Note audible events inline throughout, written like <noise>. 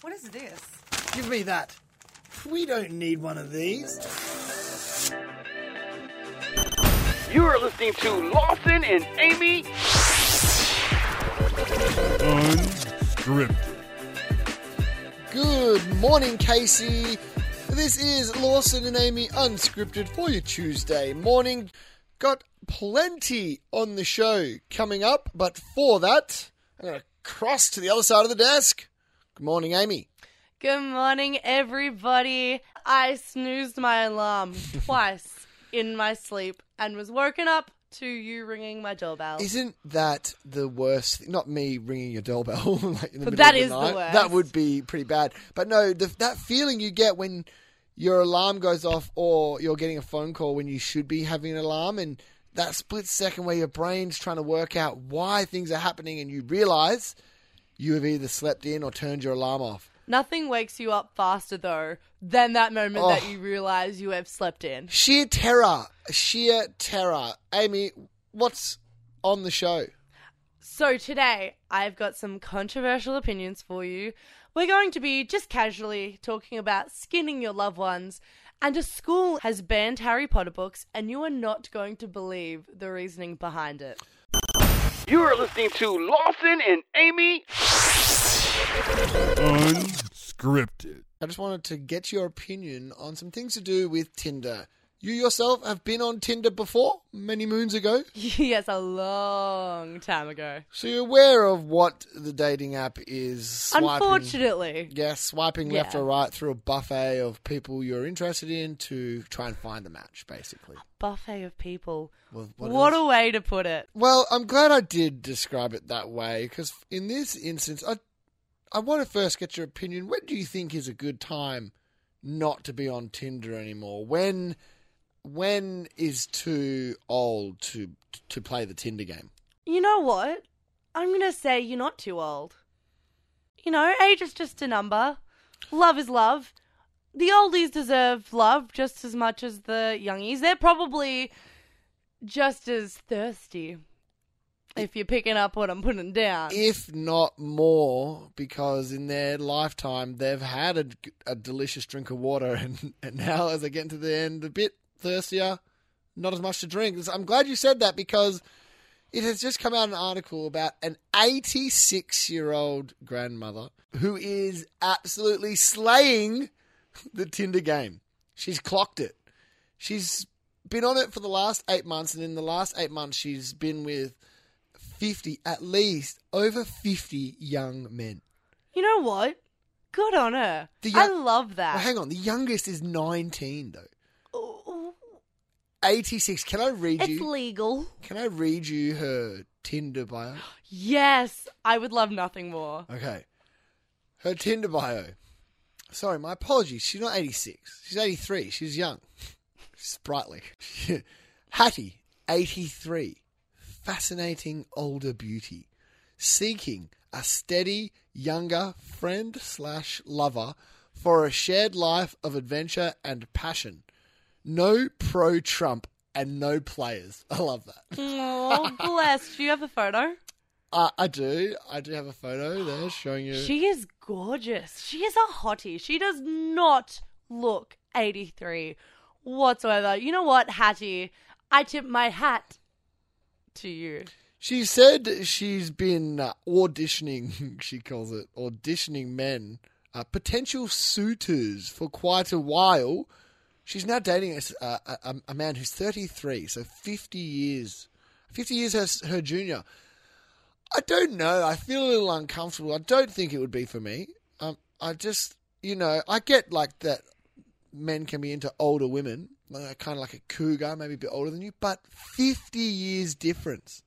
What is this? Give me that. We don't need one of these. You are listening to Lawson and Amy. Unscripted. Good morning, Casey. This is Lawson and Amy Unscripted for your Tuesday morning. Got plenty on the show coming up, but for that, I'm going to cross to the other side of the desk. Good morning, Amy. Good morning, everybody. I snoozed my alarm <laughs> twice in my sleep and was woken up to you ringing my doorbell. Isn't that the worst? Thing? Not me ringing your doorbell. <laughs> like in the But middle that of is the worst. That would be pretty bad. But no, the, that feeling you get when your alarm goes off, or you're getting a phone call when you should be having an alarm, and that split second where your brain's trying to work out why things are happening, and you realize you have either slept in or turned your alarm off. Nothing wakes you up faster, though, than that moment Oh. that you realize you have slept in. Sheer terror, sheer terror. Amy, what's on the show? So, today, I've got some controversial opinions for you. We're going to be just casually talking about skinning your loved ones. And a school has banned Harry Potter books, and you are not going to believe the reasoning behind it. You are listening to Lawson and Amy. Unscripted. I just wanted to get your opinion on some things to do with Tinder. You yourself have been on Tinder before, many moons ago, <laughs> yes, a long time ago. so you're aware of what the dating app is. Swiping, Unfortunately. yes, swiping left Yeah. or right through a buffet of people you're interested in to try and find the match, basically. Buffet of people. Well, What, what a way to put it. Well, I'm glad I did describe it that way because in this instance, I I want to first get your opinion. When do you think is a good time not to be on Tinder anymore? When when is too old to to play the Tinder game? You know what? I'm going to say you're not too old. You know, age is just a number. Love is love. The oldies deserve love just as much as the youngies. They're probably just as thirsty. If you're picking up what I'm putting down. If not more, because in their lifetime they've had a, a delicious drink of water, and, and now as they get to the end, a bit thirstier, not as much to drink. I'm glad you said that because it has just come out an article about an 86 year old grandmother who is absolutely slaying the Tinder game. She's clocked it. She's been on it for the last eight months, and in the last eight months, she's been with 50, at least over 50 young men. You know what? Good on her. The I love that. Well, hang on, the youngest is 19, though. Ooh, 86. Can I read you it's you? legal. Can I read you her Tinder bio? Yes, I would love nothing more. Okay. Her Tinder bio. Sorry, my apologies. She's not 86. She's 83. She's young. <laughs> Sprightly. <laughs> Hattie, 83. Fascinating older beauty. Seeking a steady, younger friend slash lover for a shared life of adventure and passion. No pro Trump and no players. <laughs> I love that. Oh, <laughs> bless. Do you have a photo? Uh, I do. I do have a photo there showing you. She is gorgeous. She is a hottie. She does not look 83 whatsoever. You know what, Hattie? I tip my hat to you. She said she's been uh, auditioning, <laughs> she calls it, auditioning men, uh, potential suitors for quite a while. She's now dating a, a, a- man who's 33, so 50 years. 50 years her, her junior. I don't know. I feel a little uncomfortable. I don't think it would be for me. Um, I just, you know, I get like that men can be into older women, kind of like a cougar, maybe a bit older than you, but 50 years difference.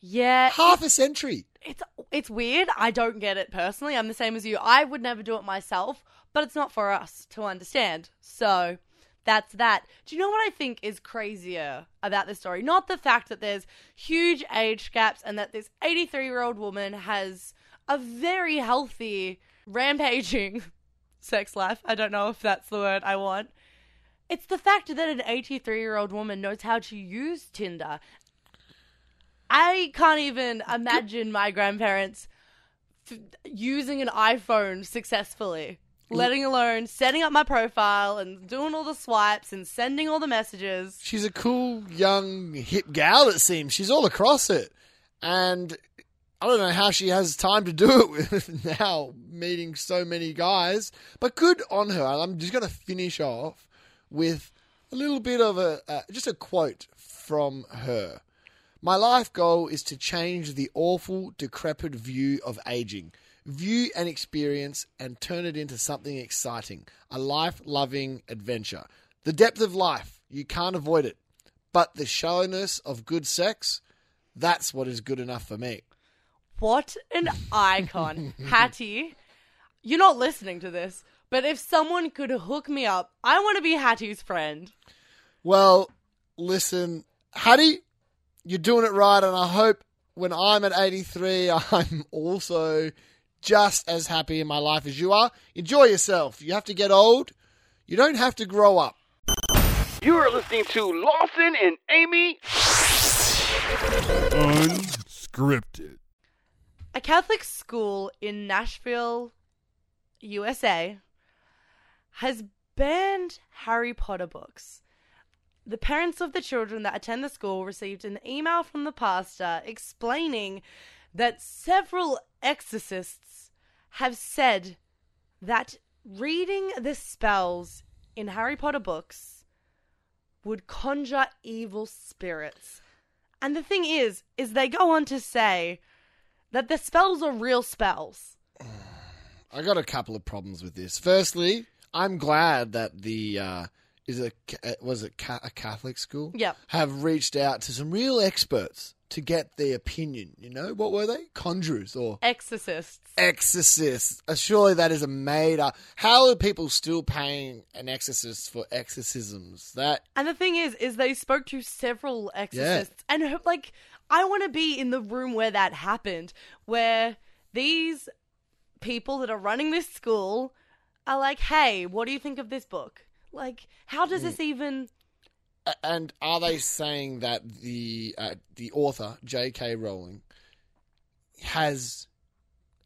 Yeah, Half a century. it's it's weird. I don't get it personally. I'm the same as you. I would never do it myself, but it's not for us to understand. So that's that. Do you know what I think is crazier about this story? Not the fact that there's huge age gaps and that this 83 year old woman has a very healthy, rampaging <laughs> sex life. I don't know if that's the word I want. It's the fact that an 83 year old woman knows how to use Tinder. I can't even imagine my grandparents f- using an iPhone successfully. Letting alone setting up my profile and doing all the swipes and sending all the messages. She's a cool, young, hip gal, it seems. She's all across it. And I don't know how she has time to do it with <laughs> now meeting so many guys. But good on her. I'm just going to finish off with a little bit of a, uh, just a quote from her. My life goal is to change the awful, decrepit view of aging. View and experience and turn it into something exciting. A life loving adventure. The depth of life, you can't avoid it. But the shallowness of good sex, that's what is good enough for me. What an icon. <laughs> Hattie, you're not listening to this, but if someone could hook me up, I want to be Hattie's friend. Well, listen, Hattie, you're doing it right, and I hope when I'm at 83, <laughs> I'm also just as happy in my life as you are. Enjoy yourself. You have to get old. You don't have to grow up. You are listening to Lawson and Amy. Unscripted. A Catholic school in Nashville, USA, has banned Harry Potter books. The parents of the children that attend the school received an email from the pastor explaining that several exorcists have said that reading the spells in Harry Potter books would conjure evil spirits. And the thing is, is they go on to say that the spells are real spells. <sighs> I got a couple of problems with this. Firstly, I'm glad that the uh, is a, uh, was it ca- a Catholic school? Yep. Have reached out to some real experts to get their opinion. You know what were they? Conjurers or Exorcists. exorcists? Uh, surely that is a made up. How are people still paying an exorcist for exorcisms? That And the thing is, is they spoke to several exorcists, and like, I want to be in the room where that happened, where these people that are running this school are like, "Hey, what do you think of this book? Like, how does this even?" And are they saying that the uh, the author J.K. Rowling has,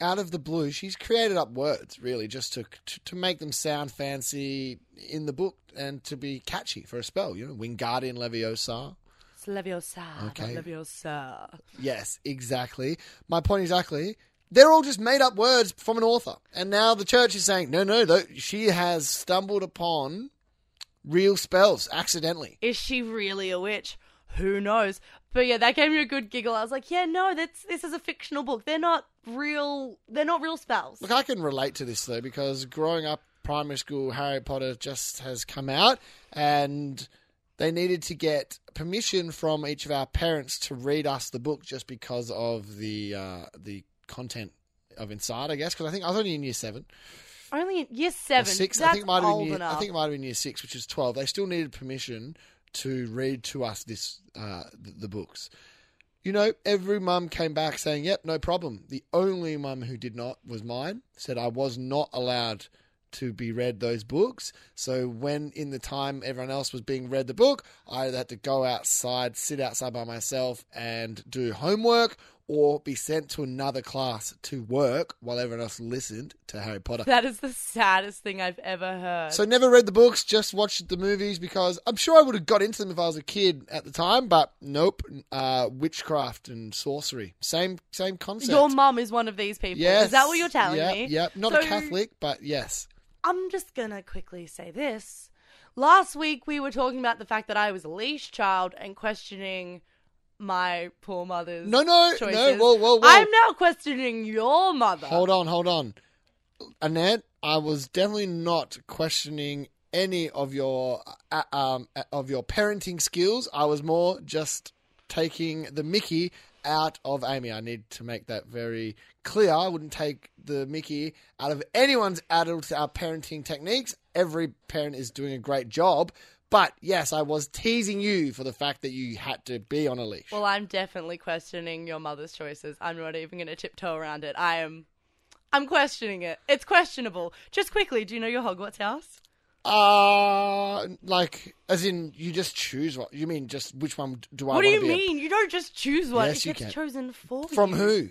out of the blue, she's created up words really just to, to to make them sound fancy in the book and to be catchy for a spell. You know, Wingardium Leviosa. It's Leviosa, Okay. Leviosa. Yes, exactly. My point exactly. They're all just made up words from an author, and now the church is saying, no, no, tho- she has stumbled upon real spells accidentally. Is she really a witch? Who knows? But yeah, that gave me a good giggle. I was like, yeah, no, that's this is a fictional book. They're not real. They're not real spells. Look, I can relate to this though because growing up primary school, Harry Potter just has come out, and they needed to get permission from each of our parents to read us the book just because of the uh, the content of inside. I guess because I think I was only in year seven Only in year or seven. six. That's I think it might have been year, enough. I think it might have been year six, which is twelve. They still needed permission to read to us this uh, the, the books. You know, every mum came back saying, "Yep, no problem." The only mum who did not was mine. Said I was not allowed to be read those books. So when in the time everyone else was being read the book, I either had to go outside, sit outside by myself, and do homework, or be sent to another class to work while everyone else listened to Harry Potter. That is the saddest thing I've ever heard. So never read the books, just watched the movies because I'm sure I would have got into them if I was a kid at the time, but nope. Uh, witchcraft and sorcery, same same concept. Your mum is one of these people. yes, Is that what you're telling yep, me? Yep, not a Catholic, but yes. I'm just gonna quickly say this. Last week we were talking about the fact that I was a leash child and questioning my poor mother's No, no, choices. no. Whoa, whoa, whoa. I'm now questioning your mother. Hold on, hold on. Annette, I was definitely not questioning any of your uh, um, uh, of your parenting skills. I was more just taking the Mickey out of Amy. I need to make that very clear. I wouldn't take the Mickey out of anyone's adult uh, parenting techniques. Every parent is doing a great job. But yes, I was teasing you for the fact that you had to be on a leash. Well, I'm definitely questioning your mother's choices. I'm not even gonna tiptoe around it. I am. I'm questioning it. It's questionable. Just quickly, do you know your Hogwarts house? Uh, like, as in, you just choose what? You mean just which one do I what do you be a- mean? You don't just choose one. Yes, it you gets can. chosen for From you. who?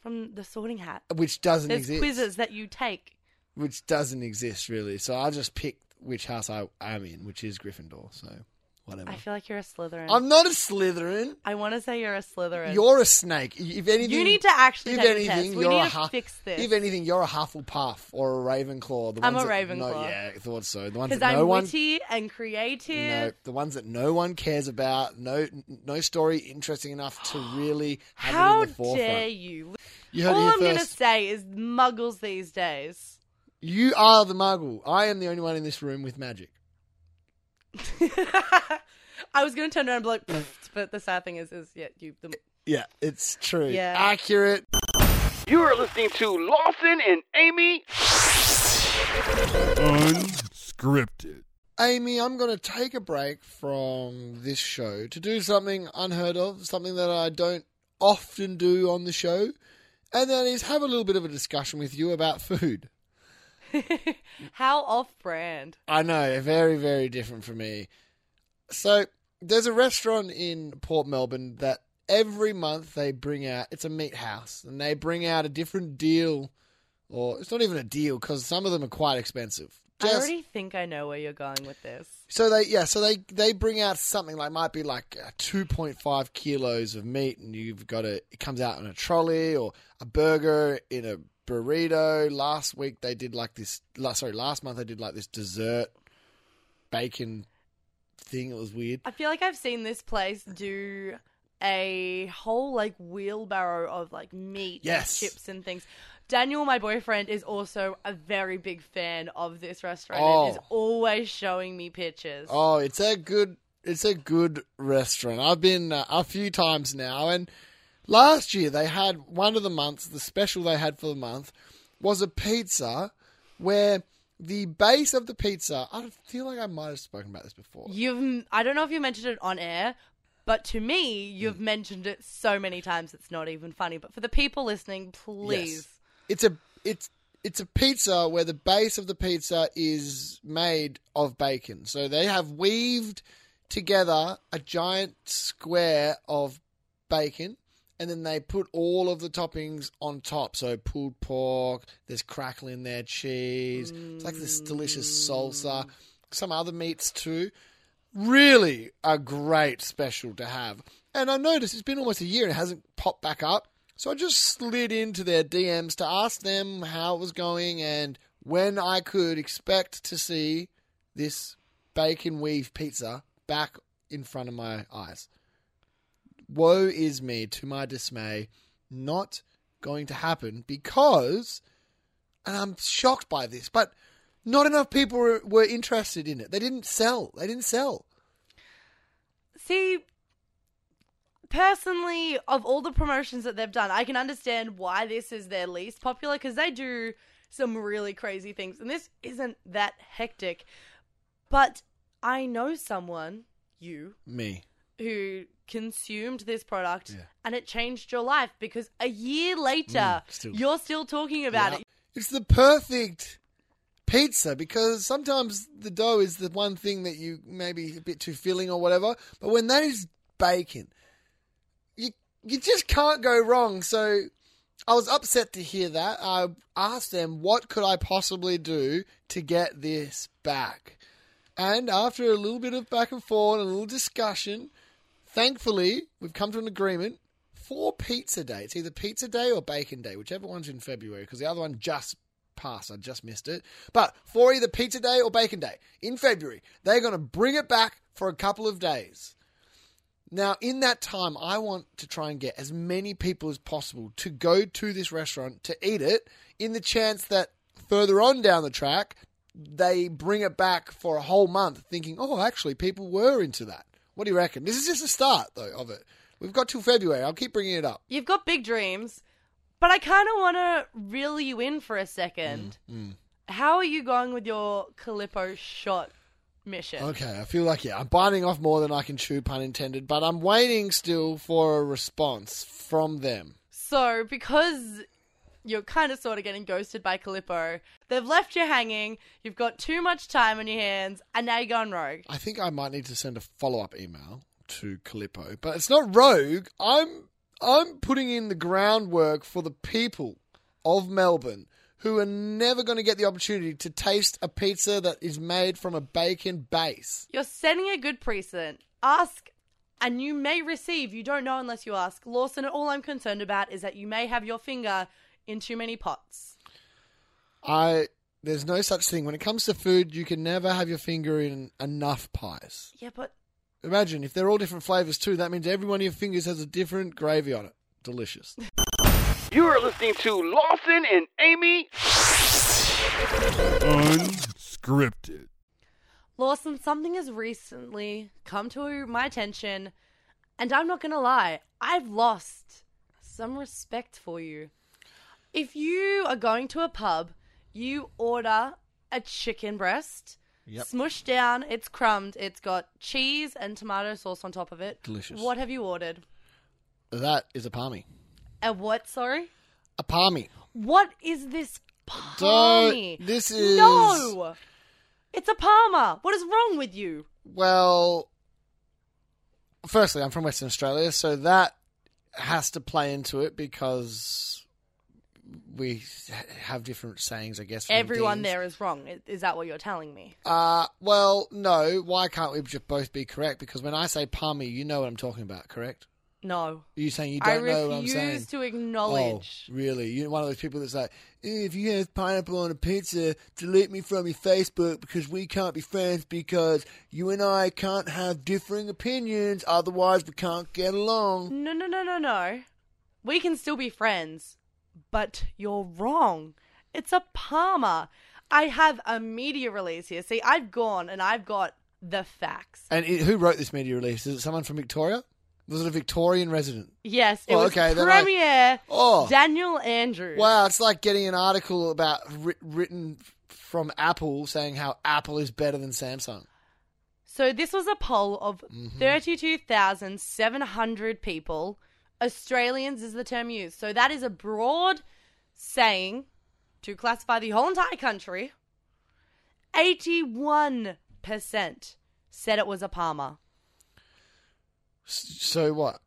from the Sorting Hat. which doesn't There's exist. quizzes that you take. which doesn't exist really. So I'll just pick which house I am in, which is Gryffindor. So whatever. I feel like you're a Slytherin. I'm not a Slytherin. I want to say you're a Slytherin. You're a snake. If anything, you need to actually if anything, a test. We you're need a Huff- fix this. If anything, you're a Hufflepuff or a Ravenclaw. The I'm ones a that- No, Ravenclaw. yeah, I thought so. The ones that I'm no one, witty and creative. no, the ones that no one cares about. No, no story interesting enough to <gasps> really have How it in the forefront. dare you? You All I'm going to say is muggles these days. You are the Muggle. I am the only one in this room with magic. <laughs> I was going to turn around and be like, "Pfft," but the sad thing is, is yeah, you. The, Yeah, it's true. Yeah. Accurate. You are listening to Lawson and Amy. Unscripted. Amy, I'm going to take a break from this show to do something unheard of, something that I don't often do on the show, and that is have a little bit of a discussion with you about food. <laughs> how off-brand? I know, very, very different for me. So, there's a restaurant in Port Melbourne that every month they bring out, it's a meat house, and they bring out a different deal, or it's not even a deal because some of them are quite expensive. I already think I know where you're going with this. So they yeah, so they they bring out something like might be like uh, two point five kilos of meat, and you've got a it comes out on a trolley or a burger in a burrito. Last week they did like this. Last, sorry, last month they did like this dessert bacon thing. It was weird. I feel like I've seen this place do a whole like wheelbarrow of like meat Yes. and chips and things. Daniel, my boyfriend, is also a very big fan of this restaurant Oh. and is always showing me pictures. Oh, it's a good it's a good restaurant. I've been uh, a few times now, and last year they had one of the months. The special they had for the month was a pizza where the base of the pizza. I feel like I might have spoken about this before. You've I don't know if you mentioned it on air, but to me, you've mm. mentioned it so many times it's not even funny. But for the people listening, please. Yes. It's a it's it's a pizza where the base of the pizza is made of bacon. So they have weaved together a giant square of bacon and then they put all of the toppings on top. So pulled pork, there's crackle in there, cheese. It's like this delicious salsa. Some other meats too. Really a great special to have. And I noticed it's been almost a year and it hasn't popped back up. So I just slid into their DMs to ask them how it was going and when I could expect to see this bacon weave pizza back in front of my eyes. Woe is me, to my dismay, not going to happen because, and I'm shocked by this, but not enough people were, were interested in it. They didn't sell. They didn't sell. See, personally, of all the promotions that they've done, I can understand why this is their least popular because they do some really crazy things, and this isn't that hectic. But I know someone, you, Me. who consumed this product Yeah. and it changed your life because a year later, Mm, still. you're still talking about Yeah. it. It's the perfect pizza because sometimes the dough is the one thing that you maybe a bit too filling or whatever. But when that is bacon, you you just can't go wrong. So I was upset to hear that. I asked them what could I possibly do to get this back. And after a little bit of back and forth and a little discussion, thankfully we've come to an agreement for pizza day. It's either pizza day or bacon day, whichever one's in February, because the other one just passed. I just missed it. But for either pizza day or bacon day in February, they're going to bring it back for a couple of days. Now, in that time, I want to try and get as many people as possible to go to this restaurant to eat it in the chance that further on down the track, they bring it back for a whole month thinking, oh, actually, people were into that. What do you reckon? This is just a start, though, of it. We've got till February. I'll keep bringing it up. You've got big dreams, but I kind of want to reel you in for a second. Mm, How are you going with your Calippo shot mission? Okay, I feel like, yeah, I'm biting off more than I can chew, pun intended, but I'm waiting still for a response from them. So, because you're kind of sort of getting ghosted by Calippo, they've left you hanging, you've got too much time on your hands, and now you're going rogue. I think I might need to send a follow up email to Calippo, but it's not rogue. I'm I'm putting in the groundwork for the people of Melbourne who are never going to get the opportunity to taste a pizza that is made from a bacon base. You're setting a good precedent. Ask, and you may receive. You don't know unless you ask. Lawson, all I'm concerned about is that you may have your finger in too many pots. I there's no such thing when it comes to food. You can never have your finger in enough pies. Yeah, but Imagine if they're all different flavors too. That means every one of your fingers has a different gravy on it. Delicious. <laughs> You are listening to Lawson and Amy. Unscripted. Lawson, something has recently come to my attention, and I'm not gonna lie, I've lost some respect for you. If you are going to a pub, you order a chicken breast, Yep. smushed down, it's crumbed, it's got cheese and tomato sauce on top of it. Delicious. What have you ordered? That is a palmy. A what, sorry? A palmy. What is this Don't- palmy? this is- No! It's a Parma. What is wrong with you? Well, firstly, I'm from Western Australia, so that has to play into it because we have different sayings, I guess. Everyone there is wrong. Is that what you're telling me? Uh, well, no. Why can't we just both be correct? Because when I say palmy, you know what I'm talking about, correct? No. Are you saying you don't know what I'm saying? I refuse to acknowledge. Oh, really? You're one of those people that's like, "Eh, if you have pineapple on a pizza, delete me from your Facebook because we can't be friends because you and I can't have differing opinions, otherwise we can't get along. No, no, no, no, no. We can still be friends, but you're wrong. It's a Parma. I have a media release here. See, I've gone and I've got the facts. And it, who wrote this media release? Is it someone from Victoria? Was it a Victorian resident? Yes, it Oh, was okay, then I- Premier Oh. Daniel Andrews. Wow, it's like getting an article about writ- written from Apple saying how Apple is better than Samsung. So this was a poll of Mm-hmm. 32,700 people. Australians is the term used. So that is a broad saying to classify the whole entire country. 81% said it was a Parma. So what?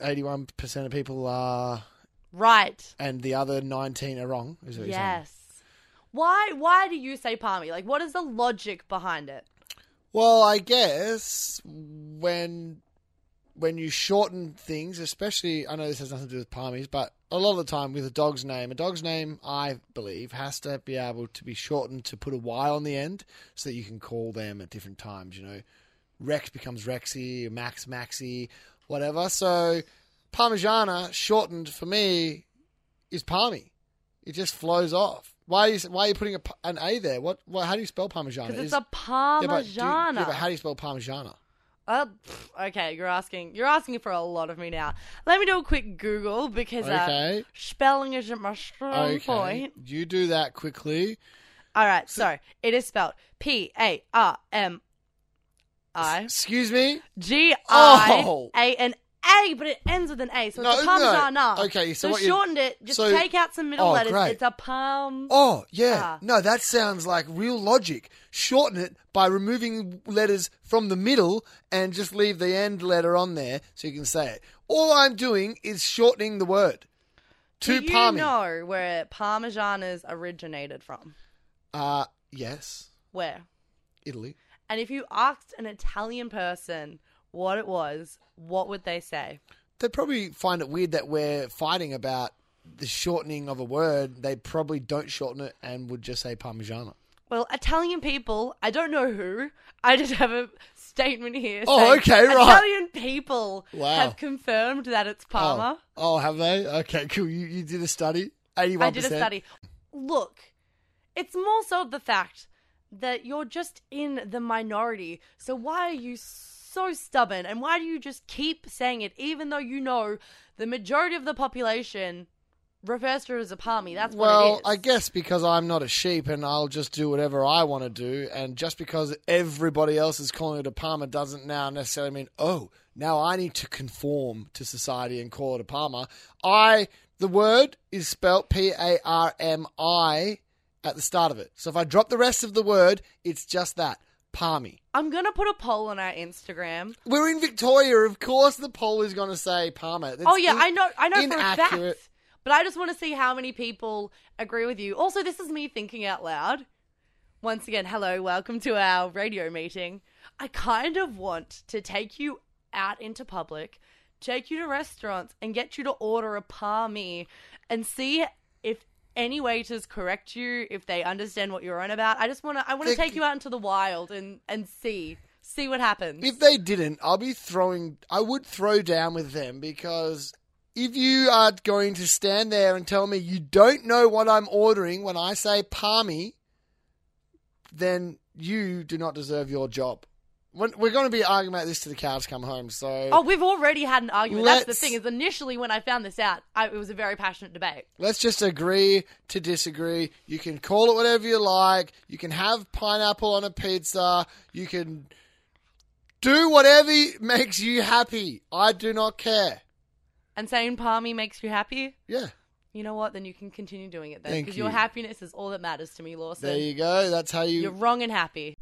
81% of people are, Right. and the other 19 are wrong, is what? Yes. Why why do you say palmy? Like what is the logic behind it? Well, I guess when when you shorten things, especially I know this has nothing to do with palmies, but a lot of the time with a dog's name, a dog's name I believe has to be able to be shortened to put a Y on the end so that you can call them at different times. You know, Rex becomes Rexy, Max Maxi, whatever. So Parmigiana shortened for me is palmy. It just flows off. Why are you, why are you putting a, an A there? What, what? How do you spell Parmigiana? Because Is- it's a yeah, but you- Parmigiana. yeah, but how do you spell Parmigiana? Uh, okay, you're asking. You're asking for a lot of me now. Let me do a quick Google because uh, spelling isn't my strong Okay, point. you do that quickly. All right, so it is spelled P A R M I Excuse me. G I Oh. A N A, but it ends with an A, so No, it's a no. Parmigiana. Okay, so so what you- shortened it. Just so- take out some middle Oh, letters. great. It's a palm. Oh yeah, Ah. no, that sounds like real logic. Shorten it by removing letters from the middle and just leave the end letter on there so you can say it. All I'm doing is shortening the word to Do you palmy. know where Parmigianas originated from? Uh yes, Where? Italy. And if you asked an Italian person what it was, what would they say? They'd probably find it weird that we're fighting about the shortening of a word. They probably don't shorten it and would just say Parmigiana. Well, Italian people, I don't know who. I just have a statement here. Oh, saying okay, right. Italian people Wow. have confirmed that it's oh. Parma. Oh, oh, have they? Okay, cool. You, you did a study? 81%. I did a study. Look, it's more so the fact that you're just in the minority. So why are you so stubborn? And why do you just keep saying it, even though you know the majority of the population refers to it as a palmy? That's what it Well, is. I guess because I'm not a sheep and I'll just do whatever I want to do, and just because everybody else is calling it a Parma doesn't now necessarily mean, oh, now I need to conform to society and call it a Parma. I, the word is spelt P A R M I at the start of it. So if I drop the rest of the word, it's just that palmy. I'm gonna put a poll on our Instagram. We're in Victoria. Of course, the poll is going to say Parma. That's oh yeah, in- I know, I know for a inaccurate. fact. But I just want to see how many people agree with you. Also, this is me thinking out loud. Once again, hello, welcome to our radio meeting. I kind of want to take you out into public, take you to restaurants, and get you to order a palmy and see any waiters correct you, if they understand what you're on about. I just want to, I want to take you out into the wild and and see, see what happens. If they didn't, I'll be throwing. I would throw down with them because if you are going to stand there and tell me you don't know what I'm ordering when I say palmy, then you do not deserve your job. When- We're going to be arguing about this to the cows come home. So Oh, we've already had an argument. That's the Let's- thing. Is initially when I found this out, I, it was a very passionate debate. let's just agree to disagree. You can call it whatever you like. You can have pineapple on a pizza. You can do whatever makes you happy. I do not care. And saying palmy makes you happy. Yeah. You know what? Then you can continue doing it then, Thank because your you. happiness is all that matters to me, Lawson. There you go. That's how you. You're wrong and happy.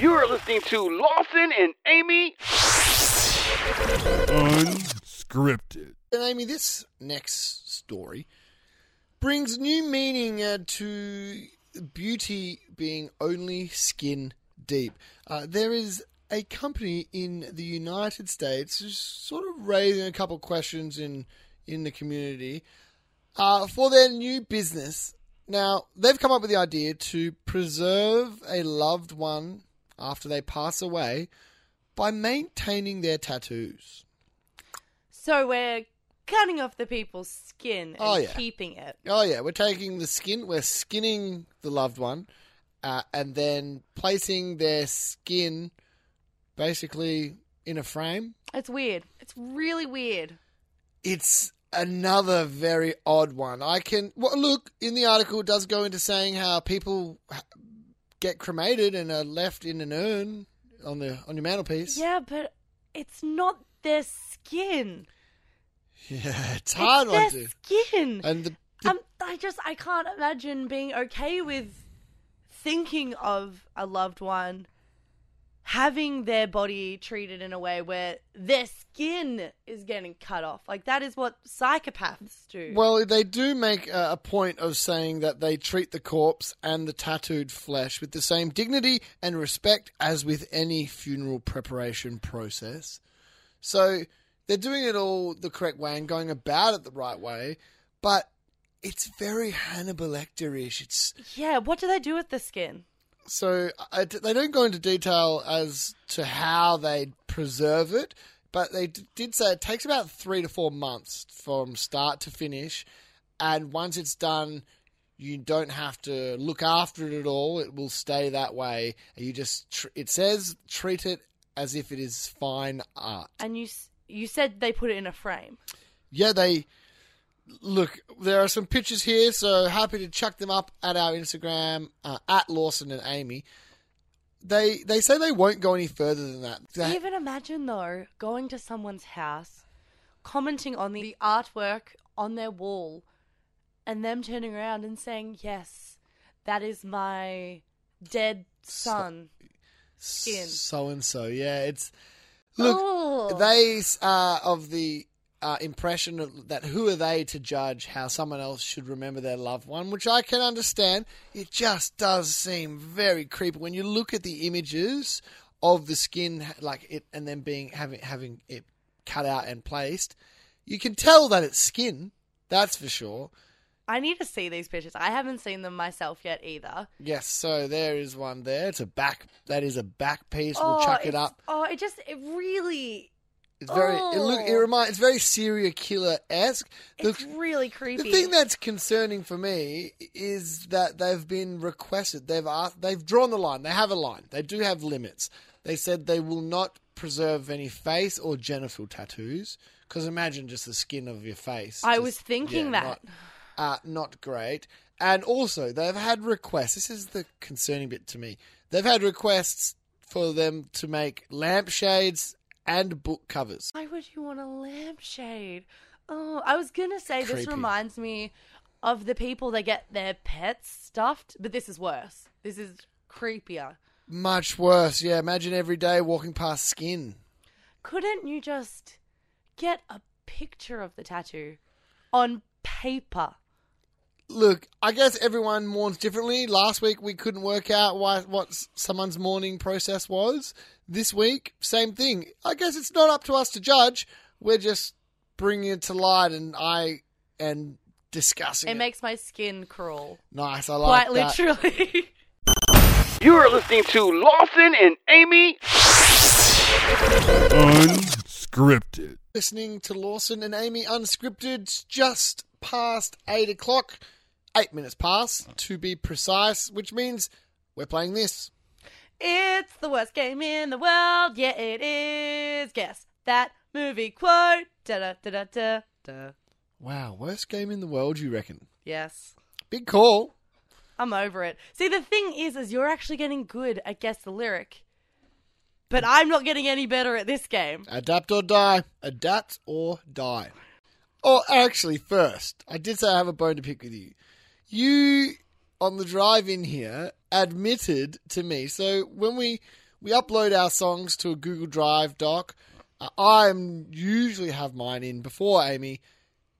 You are listening to Lawson and Amy Unscripted. And Amy, this next story brings new meaning uh, to beauty being only skin deep. Uh, there is a company in the United States who's sort of raising a couple questions in in the community uh, for their new business. Now, they've come up with the idea to preserve a loved one after they pass away by maintaining their tattoos. So we're cutting off the people's skin and Oh, yeah. keeping it. Oh yeah, we're taking the skin, we're skinning the loved one, uh, and then placing their skin basically in a frame. It's weird. It's really weird. It's another very odd one. I can well, look in the article. It does go into saying how people get cremated and are left in an urn on the on your mantelpiece. Yeah, but it's not their skin. <laughs> yeah, it's hard it's one their to. skin. And the, the Um, I just I can't imagine being okay with thinking of a loved one having their body treated in a way where their skin is getting cut off. Like that is what psychopaths do. Well, they do make a, point of saying that they treat the corpse and the tattooed flesh with the same dignity and respect as with any funeral preparation process. So they're doing it all the correct way and going about it the right way, but it's very Hannibal Lecter-ish. It's yeah, what do they do with the skin? So I, they don't go into detail as to how they preserve it, but they d- did say it takes about three to four months from start to finish, and once it's done, you don't have to look after it at all. It will stay that way. You just tr- it says treat it as if it is fine art. And you you said they put it in a frame. Yeah, they look. There are some pictures here, so happy to chuck them up at our Instagram uh, at Lawson and Amy. They they say they won't go any further than that. They- Even imagine though going to someone's house, commenting on the artwork on their wall, and them turning around and saying, "Yes, that is my dead son." skin. So and so, yeah. It's look. Oh. They are of the uh, impression of, that who are they to judge how someone else should remember their loved one, which I can understand. It just does seem very creepy when you look at the images of the skin, like it, and then being having having it cut out and placed. You can tell that it's skin. That's for sure. I need to see these pictures. I haven't seen them myself yet either. Yes, so there is one there. It's a back. That is a back piece. We'll oh, chuck it up. Oh, it just it really It's very. It look. It Oh. reminds. It's very serial killer esque. it's really creepy. The thing that's concerning for me is that they've been requested. They've asked, they've drawn the line. They have a line. They do have limits. They said they will not preserve any face or genital tattoos. Because imagine just the skin of your face. I Just- was thinking that. Not, uh, not great. And also, they've had requests. This is the concerning bit to me. They've had requests for them to make lampshades and book covers. Why would you want a lampshade? Oh, I was gonna say this reminds me of the people that get their pets stuffed, but this is worse. This is creepier. Much worse. Yeah, imagine every day walking past skin. Couldn't you just get a picture of the tattoo on paper? Look, I guess everyone mourns differently. Last week we couldn't work out why what someone's mourning process was. This week, same thing. I guess it's not up to us to judge. We're just bringing it to light, and I and discussing it. It makes my skin crawl. nice. I like it. Quite that. literally. <laughs> You are listening to Lawson and Amy. Unscripted. Listening to Lawson and Amy unscripted. It's Just past eight o'clock. Eight minutes past, to be precise, which means we're playing this. It's the worst game in the world. Yeah, it is. Guess that movie quote. Da da da da da da. Wow, worst game in the world, you reckon? Yes. Big call. I'm over it. See, the thing is, is you're actually getting good at guess the lyric, but I'm not getting any better at this game. Adapt or die. Adapt or die. Oh, actually, first, I did say I have a bone to pick with you. You, on the drive in here, admitted to me. So when we we upload our songs to a Google Drive doc, uh, I usually have mine in before Amy.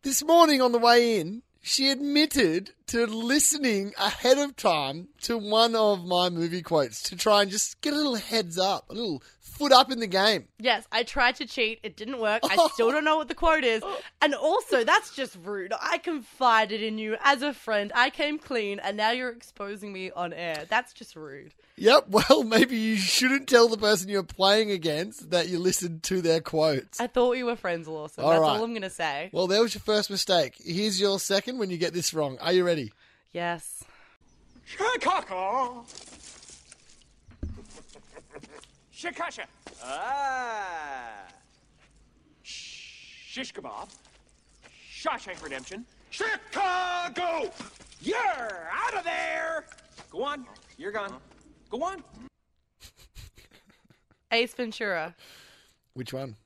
This morning on the way in, she admitted to listening ahead of time to one of my movie quotes to try and just get a little heads up, a little foot up in the game. Yes, I tried to cheat. It didn't work. I <laughs> still don't know what the quote is. And also, that's just rude. I confided in you as a friend. I came clean, and now you're exposing me on air. That's just rude. Yep, <laughs> well, maybe you shouldn't tell the person you're playing against that you listened to their quotes. I thought we were friends, Lawson. All That's right. all I'm going to say. Well, there was your first mistake. Here's your second when you get this wrong. Are you ready? Yes. Chicago. Shikasha. Ah. Shish kebab. Shawshank Redemption. Chicago. You're out of there. Go on. You're gone. Go on. Ace Ventura. Which one?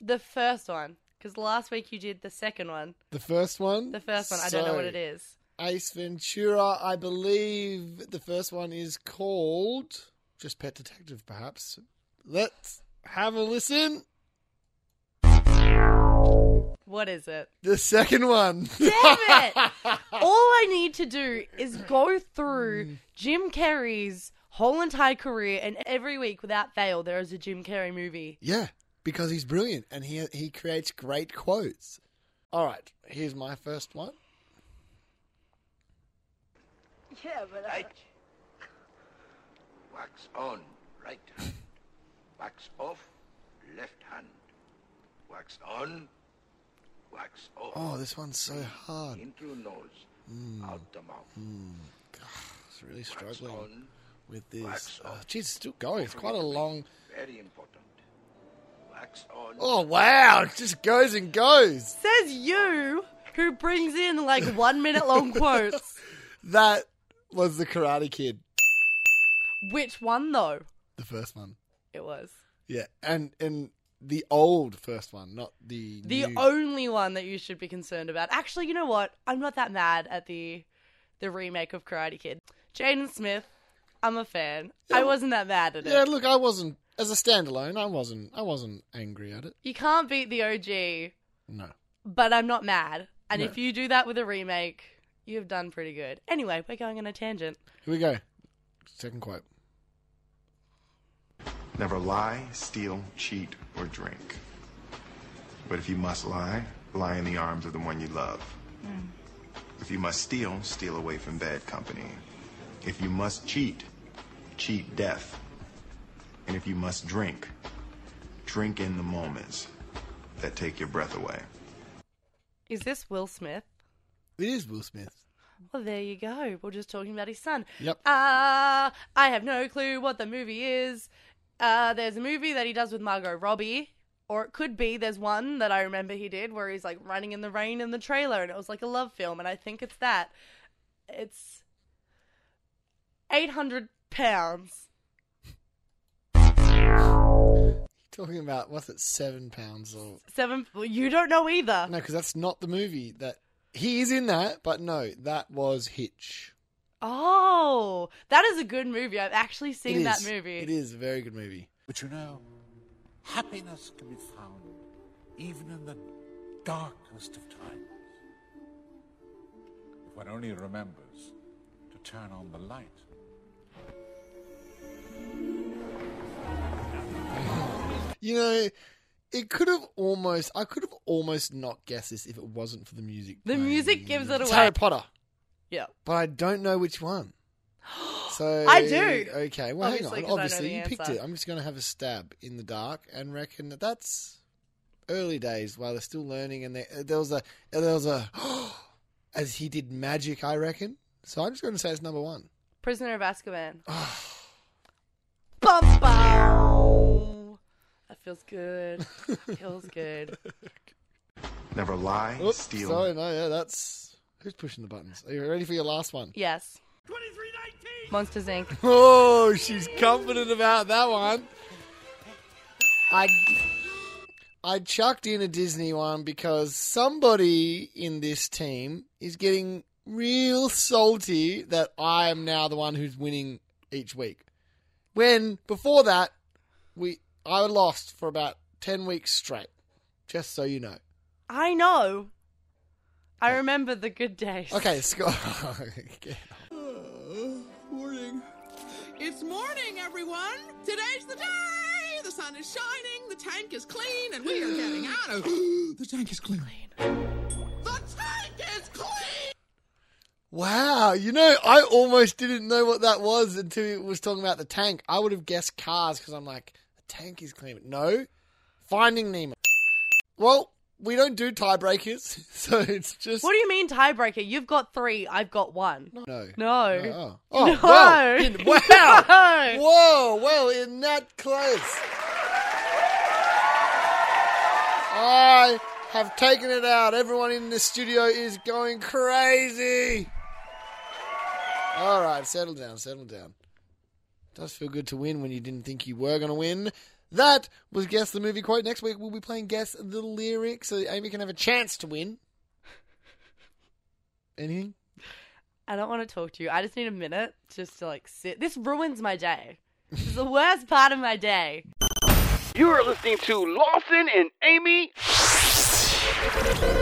The first one. Because last week you did the second one. The first one? The first one, I don't know what it is. Ace Ventura, I believe the first one is called just Pet Detective, perhaps. Let's have a listen. What is it? The second one. Damn it! <laughs> All I need to do is go through hmm. Jim Carrey's whole entire career, and every week, without fail, there is a Jim Carrey movie. Yeah, because he's brilliant and he he creates great quotes. All right, here's my first one. Right. Wax on, right hand. Wax off, left hand. Wax on, wax off. Oh, this one's so hard. In through nose, hmm. out the mouth. Hmm. It's really Wax struggling on, with this. wax Oh, off. geez, it's still going. It's quite a long. Very important. Wax on. Oh wow! It just goes and goes. Says you, who brings in like one minute long <laughs> quotes. That was the Karate Kid, Which one, though? the first one. It was. Yeah, and and the old first one, not the The new. only one that you should be concerned about. Actually, you know what? I'm not that mad at the the remake of Karate Kid. Jaden Smith, I'm a fan. I wasn't that mad at it. Yeah, look, I wasn't as a standalone. I wasn't. I wasn't angry at it. You can't beat the OG, No. but I'm not mad. And No. if you do that with a remake, you've done pretty good. Anyway, we're going on a tangent. Here we go. Second quote. Never lie, steal, cheat, or drink. But if you must lie, lie in the arms of the one you love. Mm. If you must steal, steal away from bad company. If you must cheat, cheat death. And if you must drink, drink in the moments that take your breath away. Is this Will Smith? It is Will Smith. Well, there you go. We're just talking about his son. Yep. Uh, I have no clue what the movie is. Uh, there's a movie that he does with Margot Robbie. Or it could be there's one that I remember he did where he's like running in the rain in the trailer and it was like a love film and I think it's that. It's 800 pounds. <laughs> Talking about what's it? Seven pounds or Seven. Well, you don't know either. no? Because that's not the movie that he is in that. But no, that was Hitch. Oh, that is a good movie. I've actually seen that movie. It is a very good movie. But you know, happiness can be found even in the darkest of times. If one only remembers to turn on the light. You know, it could have almost. I could have almost not guessed this if it wasn't for the music. The playing. music gives it It's away. Harry Potter, Yeah. but I don't know which one. <gasps> So I do. Okay, well, Obviously, 'cause I hang on. know Obviously, you picked answer. it. I'm just going to have a stab in the dark and reckon that that's early days while they're still learning. And they, uh, there was a uh, there was a <gasps> as he did magic. I reckon. So I'm just going to say it's number one. Prisoner of Azkaban. <sighs> bum, bum. That feels good. feels good. <laughs> Never lie, Oops, steal. sorry, no, yeah, that's who's pushing the buttons. Are you ready for your last one? Yes. Twenty-three nineteen. Monsters Inc. <laughs> Oh, she's confident about that one. I I chucked in a Disney one because somebody in this team is getting real salty that I am now the one who's winning each week. When before that, we I lost for about ten weeks straight. Just so you know. I know. I remember the good days. Okay, Scott. <laughs> Uh, morning. It's morning, everyone. Today's the day. The sun is shining. The tank is clean, and we are getting <gasps> out of. <gasps> <gasps> the tank is clean. The tank is clean. Wow, you know, I almost didn't know what that was until it was talking about the tank. I would have guessed cars because I'm like, the tank is clean. No, Finding Nemo. Well, we don't do tiebreakers, <laughs> so it's just What do you mean tiebreaker? You've got three. I've got one. no. No. Oh, oh No. well, in- <laughs> wow, No. whoa, well, in that close. I have taken it out. Everyone in the studio is going crazy. All right, settle down, settle down. Does feel good to win when you didn't think you were going to win. That was Guess the Movie Quote. Next week we'll be playing Guess the Lyrics so Amy can have a chance to win. <laughs> Anything? I don't want to talk to you. I just need a minute just to like sit. This ruins my day. This is the worst part of my day. You are listening to Lawson and Amy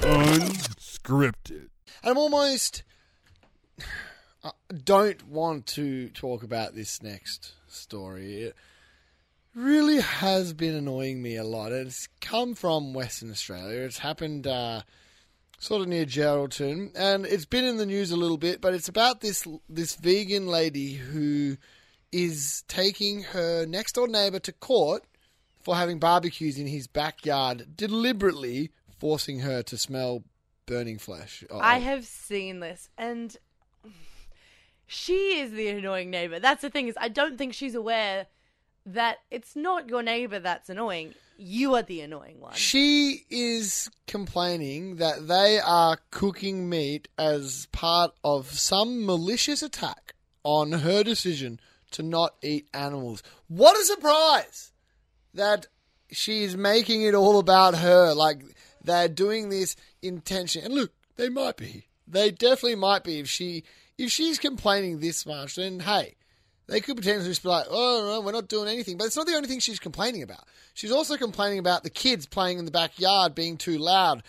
Unscripted. I'm almost I don't want to talk about this next story. It really has been annoying me a lot. It's come from Western Australia. It's happened uh, sort of near Geraldton, and it's been in the news a little bit. But it's about this this vegan lady who is taking her next door neighbour to court for having barbecues in his backyard, deliberately forcing her to smell burning flesh. I have seen this, and she is the annoying neighbor. That's the thing is, I don't think she's aware that it's not your neighbor that's annoying. You are the annoying one. She is complaining that they are cooking meat as part of some malicious attack on her decision to not eat animals. What a surprise that she is making it all about her. Like they're doing this intention. And look, they might be. They definitely might be. If she if she's complaining this much, then hey, they could potentially just be like, oh, no, we're not doing anything. But it's not the only thing she's complaining about. She's also complaining about the kids playing in the backyard being too loud,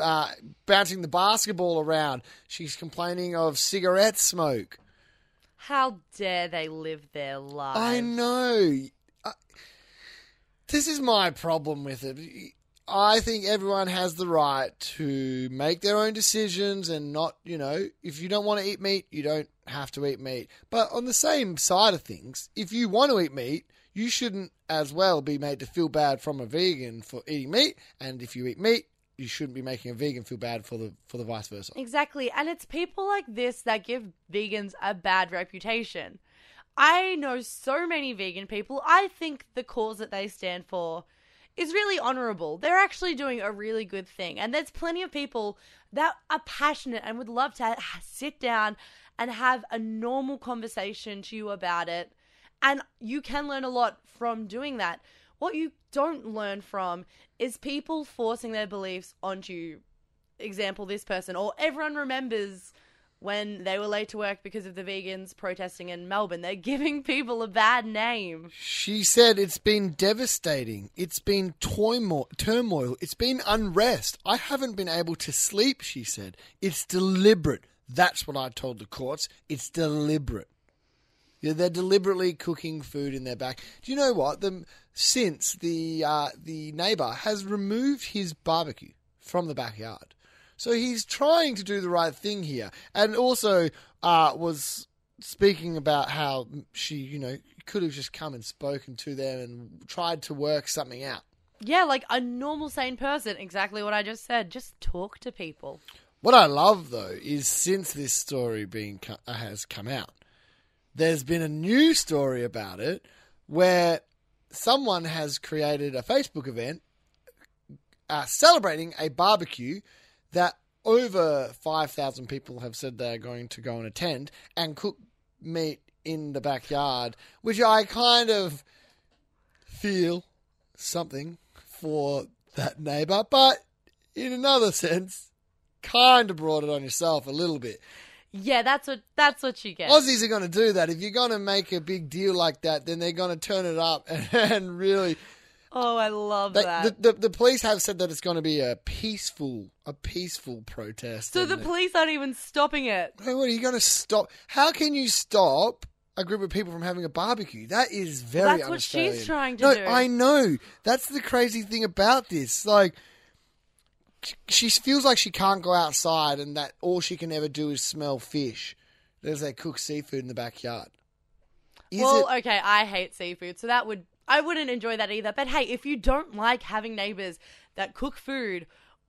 uh, bouncing the basketball around. She's complaining of cigarette smoke. How dare they live their lives? I know. I, this is my problem with it. I think everyone has the right to make their own decisions and not, you know, if you don't want to eat meat, you don't have to eat meat. But on the same side of things, if you want to eat meat, you shouldn't as well be made to feel bad from a vegan for eating meat. And if you eat meat, you shouldn't be making a vegan feel bad for the for the vice versa. Exactly. And it's people like this that give vegans a bad reputation. I know so many vegan people. I think the cause that they stand for is really honorable. They're actually doing a really good thing. And there's plenty of people that are passionate and would love to sit down and have a normal conversation to you about it. And you can learn a lot from doing that. What you don't learn from is people forcing their beliefs onto you example this person or everyone remembers when they were late to work because of the vegans protesting in Melbourne. They're giving people a bad name. She said it's been devastating. It's been turmoil. It's been unrest. I haven't been able to sleep, she said. It's deliberate. That's what I told the courts. It's deliberate. Yeah, they're deliberately cooking food in their back. Do you know what? The, since the uh, the neighbor has removed his barbecue from the backyard, so he's trying to do the right thing here, and also uh, was speaking about how she, you know, could have just come and spoken to them and tried to work something out. Yeah, like a normal, sane person. Exactly what I just said. Just talk to people. What I love though is since this story being co- uh, has come out, there's been a new story about it where someone has created a Facebook event uh, celebrating a barbecue that over 5,000 people have said they're going to go and attend and cook meat in the backyard, which I kind of feel something for that neighbor, but in another sense, kind of brought it on yourself a little bit. Yeah, that's what that's what you get. Aussies are going to do that. If you're going to make a big deal like that, then they're going to turn it up and, <laughs> and really. Oh, I love They, that. the, the the police have said that it's going to be a peaceful a peaceful protest. so the and- police aren't even stopping it. Hey, what are you going to stop? How can you stop a group of people from having a barbecue? That is very. That's what she's trying to no, do. I know. That's the crazy thing about this. Like, she feels like she can't go outside, and that all she can ever do is smell fish. There's they cook seafood in the backyard. Is well, it? okay, I hate seafood, so that would I wouldn't enjoy that either. But hey, if you don't like having neighbors that cook food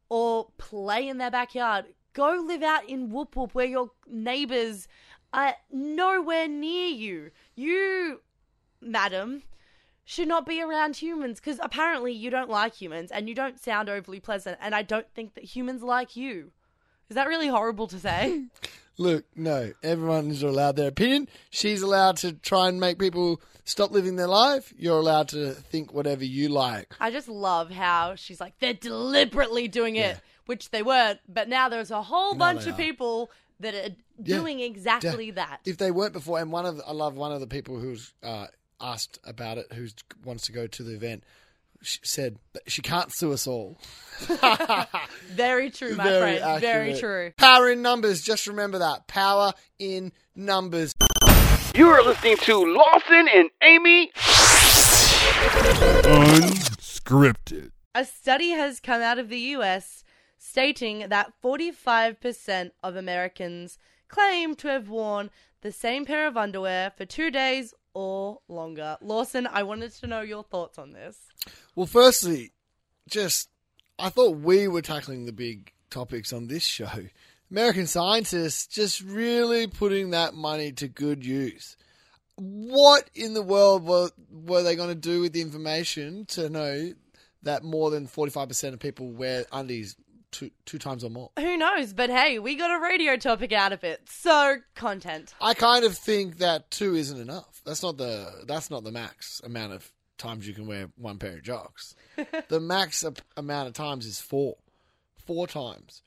or play in their backyard, go live out in Whoop Whoop where your neighbors are nowhere near you. You, madam, should not be around humans because apparently you don't like humans and you don't sound overly pleasant, and I don't think that humans like you. Is that really horrible to say? <laughs> Look, no. Everyone is allowed their opinion. She's allowed to try and make people stop living their life. You're allowed to think whatever you like. I just love how she's like, they're deliberately doing it, which they weren't, but now there's a whole No, bunch of are. people that are Yeah. doing exactly Yeah. that. If they weren't before, and one of I love one of the people who's uh, asked about it, who wants to go to the event, she said she can't sue us all. <laughs> Very true, my Very friend. Very true. Power in numbers. Just remember that. Power in numbers. You are listening to Lawson and Amy. Unscripted. A study has come out of the US stating that 45% of Americans claim to have worn the same pair of underwear for two days or longer. Lawson, I wanted to know your thoughts on this. Well, firstly, just I thought we were tackling the big topics on this show. American scientists just really putting that money to good use. What in the world were, were they going to do with the information to know that more than 45% of people wear undies two, two times or more? Who knows? But hey, we got a radio topic out of it. So, content. I kind of think that two isn't enough. That's not the that's not the max amount of times you can wear one pair of jocks. <laughs> the max amount of times is four, four times,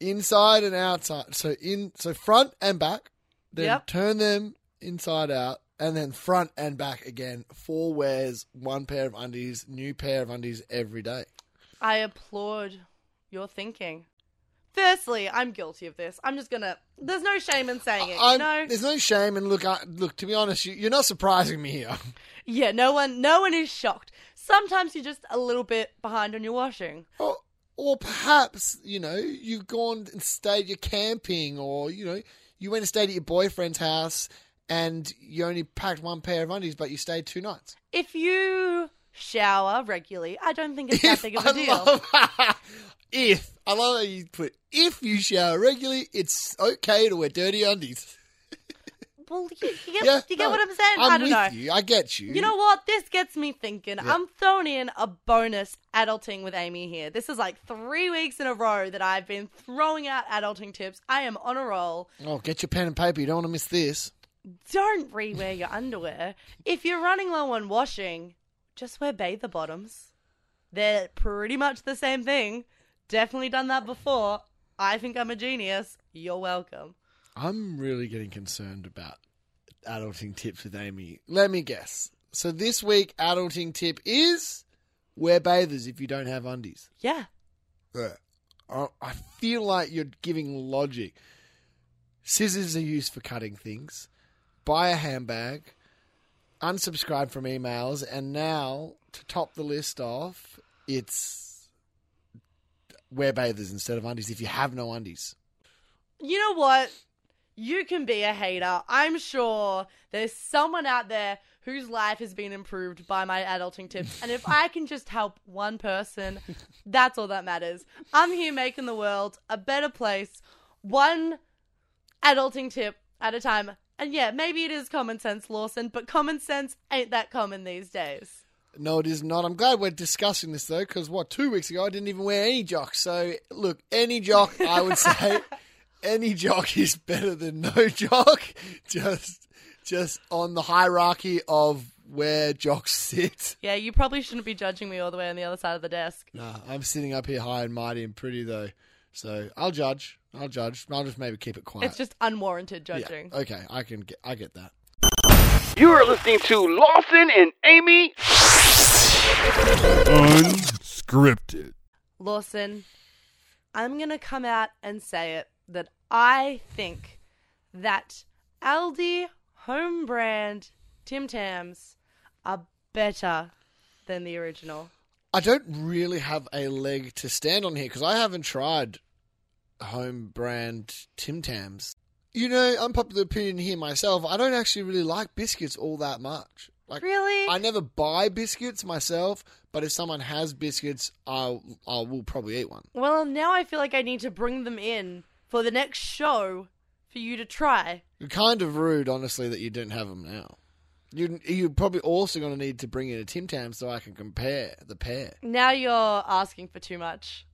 inside and outside. So in so front and back, then Yep. turn them inside out, and then front and back again. Four wears, one pair of undies, new pair of undies every day. I applaud your thinking. Firstly, I'm guilty of this. I'm just gonna. There's no shame in saying it, you I'm- know. There's no shame, and look, I, look. To be honest, you, you're not surprising me here. <laughs> Yeah, no one, no one is shocked. Sometimes you're just a little bit behind on your washing. Or, or perhaps, you know, you've gone and stayed, you're camping, or, you know, you went and stayed at your boyfriend's house and you only packed one pair of undies, but you stayed two nights. If you shower regularly, I don't think it's that big of a I deal. love- <laughs> if, I love how you put, if you shower regularly, it's okay to wear dirty undies. Well, you, you get, Yeah, you get no, what I'm saying. I'm I don't with know. you. I get you. You know what? This gets me thinking. Yeah. I'm throwing in a bonus adulting with Amy here. This is like three weeks in a row that I've been throwing out adulting tips. I am on a roll. Oh, get your pen and paper. You don't want to miss this. Don't rewear your underwear. If you're running low on washing, just wear bather bottoms. They're pretty much the same thing. Definitely done that before. I think I'm a genius. You're welcome. I'm really getting concerned about adulting tips with Amy. Let me guess. So this week, adulting tip is wear bathers if you don't have undies. Yeah. Ugh. I I feel like you're giving logic. Scissors are used for cutting things. Buy a handbag. Unsubscribe from emails. And now, to top the list off, it's wear bathers instead of undies if you have no undies. You know what? You can be a hater. I'm sure there's someone out there whose life has been improved by my adulting tips. And if I can just help one person, that's all that matters. I'm here making the world a better place, one adulting tip at a time. And yeah, maybe it is common sense, Lawson, but common sense ain't that common these days. No, it is not. I'm glad we're discussing this though, because what two weeks ago I didn't even wear any jocks. So look, any jock I would say, <laughs> any jock is better than no jock. <laughs> Just, just on the hierarchy of where jocks sit. Yeah, you probably shouldn't be judging me all the way on the other side of the desk. Nah, I'm sitting up here high and mighty and pretty though. So I'll judge. I'll judge. I'll just maybe keep it quiet. It's just unwarranted Yeah, judging. Okay, I can get. I get that. You are listening to Lawson and Amy. Unscripted. Lawson, I'm going to come out and say it that I think that Aldi home brand Tim Tams are better than the original. I don't really have a leg to stand on here because I haven't tried home brand Tim Tams. You know, unpopular opinion here myself. I don't actually really like biscuits all that much. Like, Really? I never buy biscuits myself, but if someone has biscuits, I'll I will probably eat one. Well, now I feel like I need to bring them in for the next show for you to try. You're kind of rude, honestly, that you don't have them now. You you're probably also going to need to bring in a Tim Tam so I can compare the pair. Now you're asking for too much.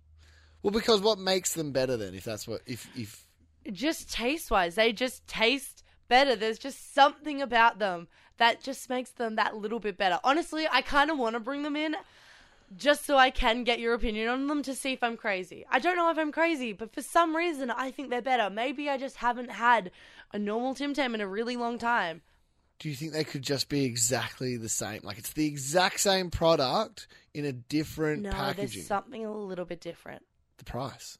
Well, because what makes them better then? If that's what if if Just taste wise, they just taste better. There's just something about them that just makes them that little bit better. Honestly, I kind of want to bring them in just so I can get your opinion on them to see if I'm crazy. I don't know if I'm crazy, but for some reason I think they're better. Maybe I just haven't had a normal Tim Tam in a really long time. do you think they could just be exactly the same? Like it's the exact same product in a different No, packaging. there's something a little bit different. the price.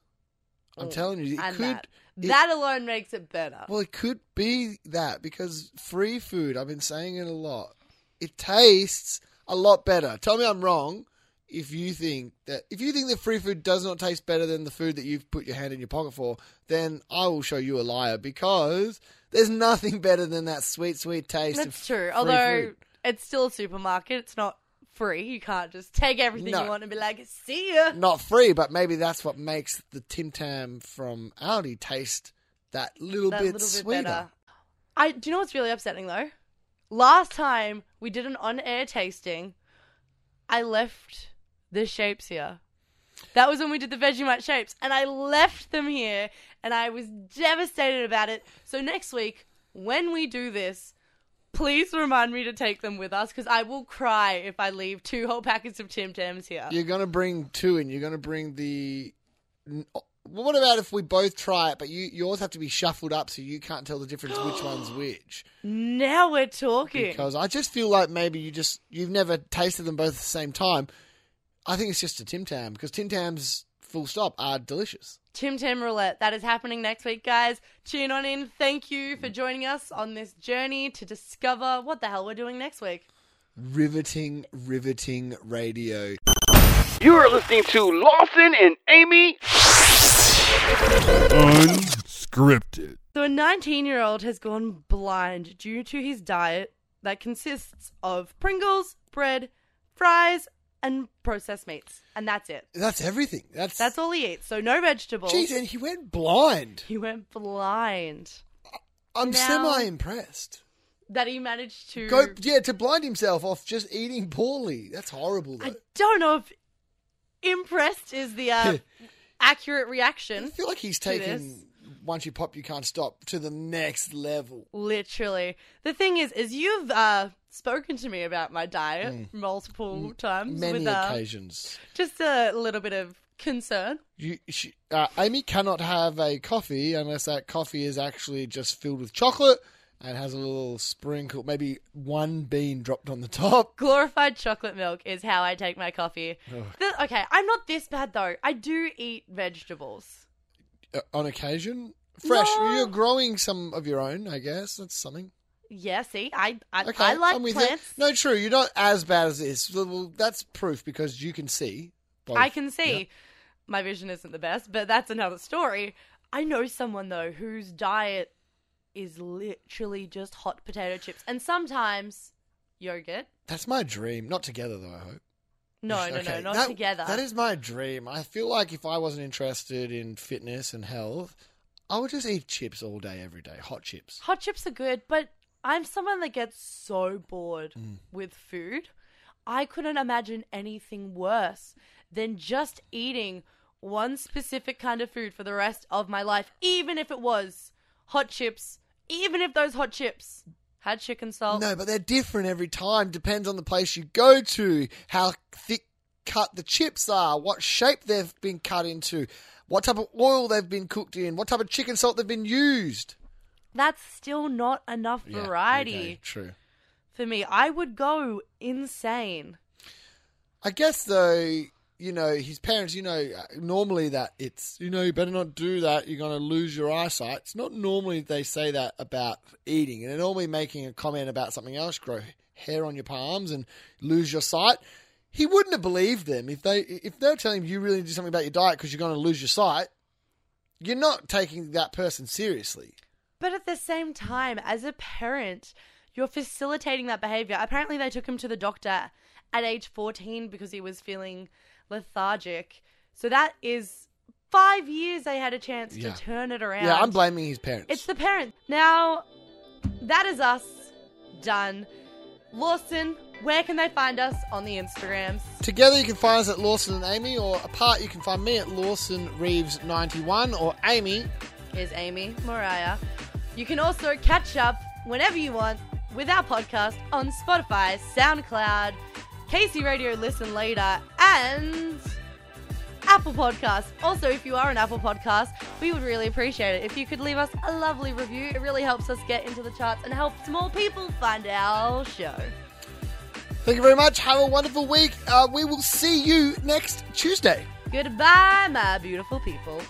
I'm Mm, telling you, it and could. that. it- that alone makes it better. Well, it could be that because free food, I've been saying it a lot, it tastes a lot better. Tell me I'm wrong if you think that if you think that free food does not taste better than the food that you've put your hand in your pocket for, then I will show you a liar because there's nothing <laughs> better than that sweet, sweet taste of That's true. Although food. it's still a supermarket, it's not free. You can't just take everything No. you want and be like, "See ya." Not free, but maybe that's what makes the Tim Tam from Aldi taste that little that bit little sweeter. better. I do you know what's really upsetting though? Last time we did an on-air tasting, I left the shapes here. That was when we did the Vegemite shapes, and I left them here, and I was devastated about it. So next week, when we do this, please remind me to take them with us because I will cry if I leave two whole packets of Tim Tams here. You're gonna bring two in. You're gonna bring the. Well, what about if we both try it, but you yours have to be shuffled up so you can't tell the difference which <gasps> one's which? Now we're talking. Because I just feel like maybe you just you've never tasted them both at the same time. I think it's just a Tim Tam because Tim Tams, full stop, are delicious. Tim Tam Roulette. That is happening next week, guys. Tune on in. Thank you for joining us on this journey to discover what the hell we're doing next week. Riveting, riveting radio. You are listening to Lawson and Amy. Unscripted. So, a 19 year old has gone blind due to his diet that consists of Pringles, bread, fries, and processed meats. And that's it. That's everything. That's That's all he eats. So, no vegetables. Jeez, and he went blind. He went blind. I'm Now- semi impressed. That he managed to. Go, yeah, to blind himself off just eating poorly. That's horrible. Though. I don't know if impressed is the uh, <laughs> accurate reaction. I feel like he's to this. taken once you pop, you can't stop to the next level. Literally. The thing is, is you've uh, spoken to me about my diet multiple times Mm. Many with uh, occasions. just a little bit of concern. You, she, uh, Amy cannot have a coffee unless that coffee is actually just filled with chocolate and has a little sprinkle, maybe one bean dropped on the top. <laughs> Glorified chocolate milk is how I take my coffee. The- okay, I'm not this bad though. I do eat vegetables. Uh, on occasion, fresh. No. You're growing some of your own, I guess. That's something. Yeah, see, I I, Okay, I like plants. you. No, true. You're not as bad as this. Well, well, that's proof because you can see. both. I can see. Yeah. My vision isn't the best, but that's another story. I know someone though whose diet is literally just hot potato chips and sometimes yogurt. That's my dream. Not together, though, I hope. No, no, no, not that- together. That is my dream. I feel like if I wasn't interested in fitness and health, I would just eat chips all day, every day. Hot chips. Hot chips are good, but I'm someone that gets so bored Mm. with food. I couldn't imagine anything worse than just eating one specific kind of food for the rest of my life, even if it was hot chips, even if those hot chips had chicken salt. No, but they're different every time. Depends on the place you go to, how thick cut the chips are, what shape they've been cut into, what type of oil they've been cooked in, what type of chicken salt they've been used. That's still not enough Yeah, variety okay, true. for me. I would go insane. I guess though, you know, his parents, you know, uh, normally that it's, you know, you better not do that. You're going to lose your eyesight. It's not normally they say that about eating. And they're normally making a comment about something else, grow hair on your palms and lose your sight. He wouldn't have believed them if they if they're telling him you really do something about your diet because you're going to lose your sight. You're not taking that person seriously. But at the same time, as a parent, you're facilitating that behavior. Apparently, they took him to the doctor at age 14 because he was feeling lethargic. So that is five years they had a chance Yeah. to turn it around. Yeah, I'm blaming his parents. It's the parents. Now, that is us done. Lawson, where can they find us on the Instagrams? Together, you can find us at Lawson and Amy, or apart, you can find me at Lawson Reeves 91 or Amy. is Amy Mariah. You can also catch up whenever you want with our podcast on Spotify, SoundCloud, Casey Radio Listen Later, and Apple Podcasts. Also, if you are an Apple Podcast, we would really appreciate it if you could leave us a lovely review. It really helps us get into the charts and helps more people find our show. Thank you very much. Have a wonderful week. Uh, we will see you next Tuesday. Goodbye, my beautiful people.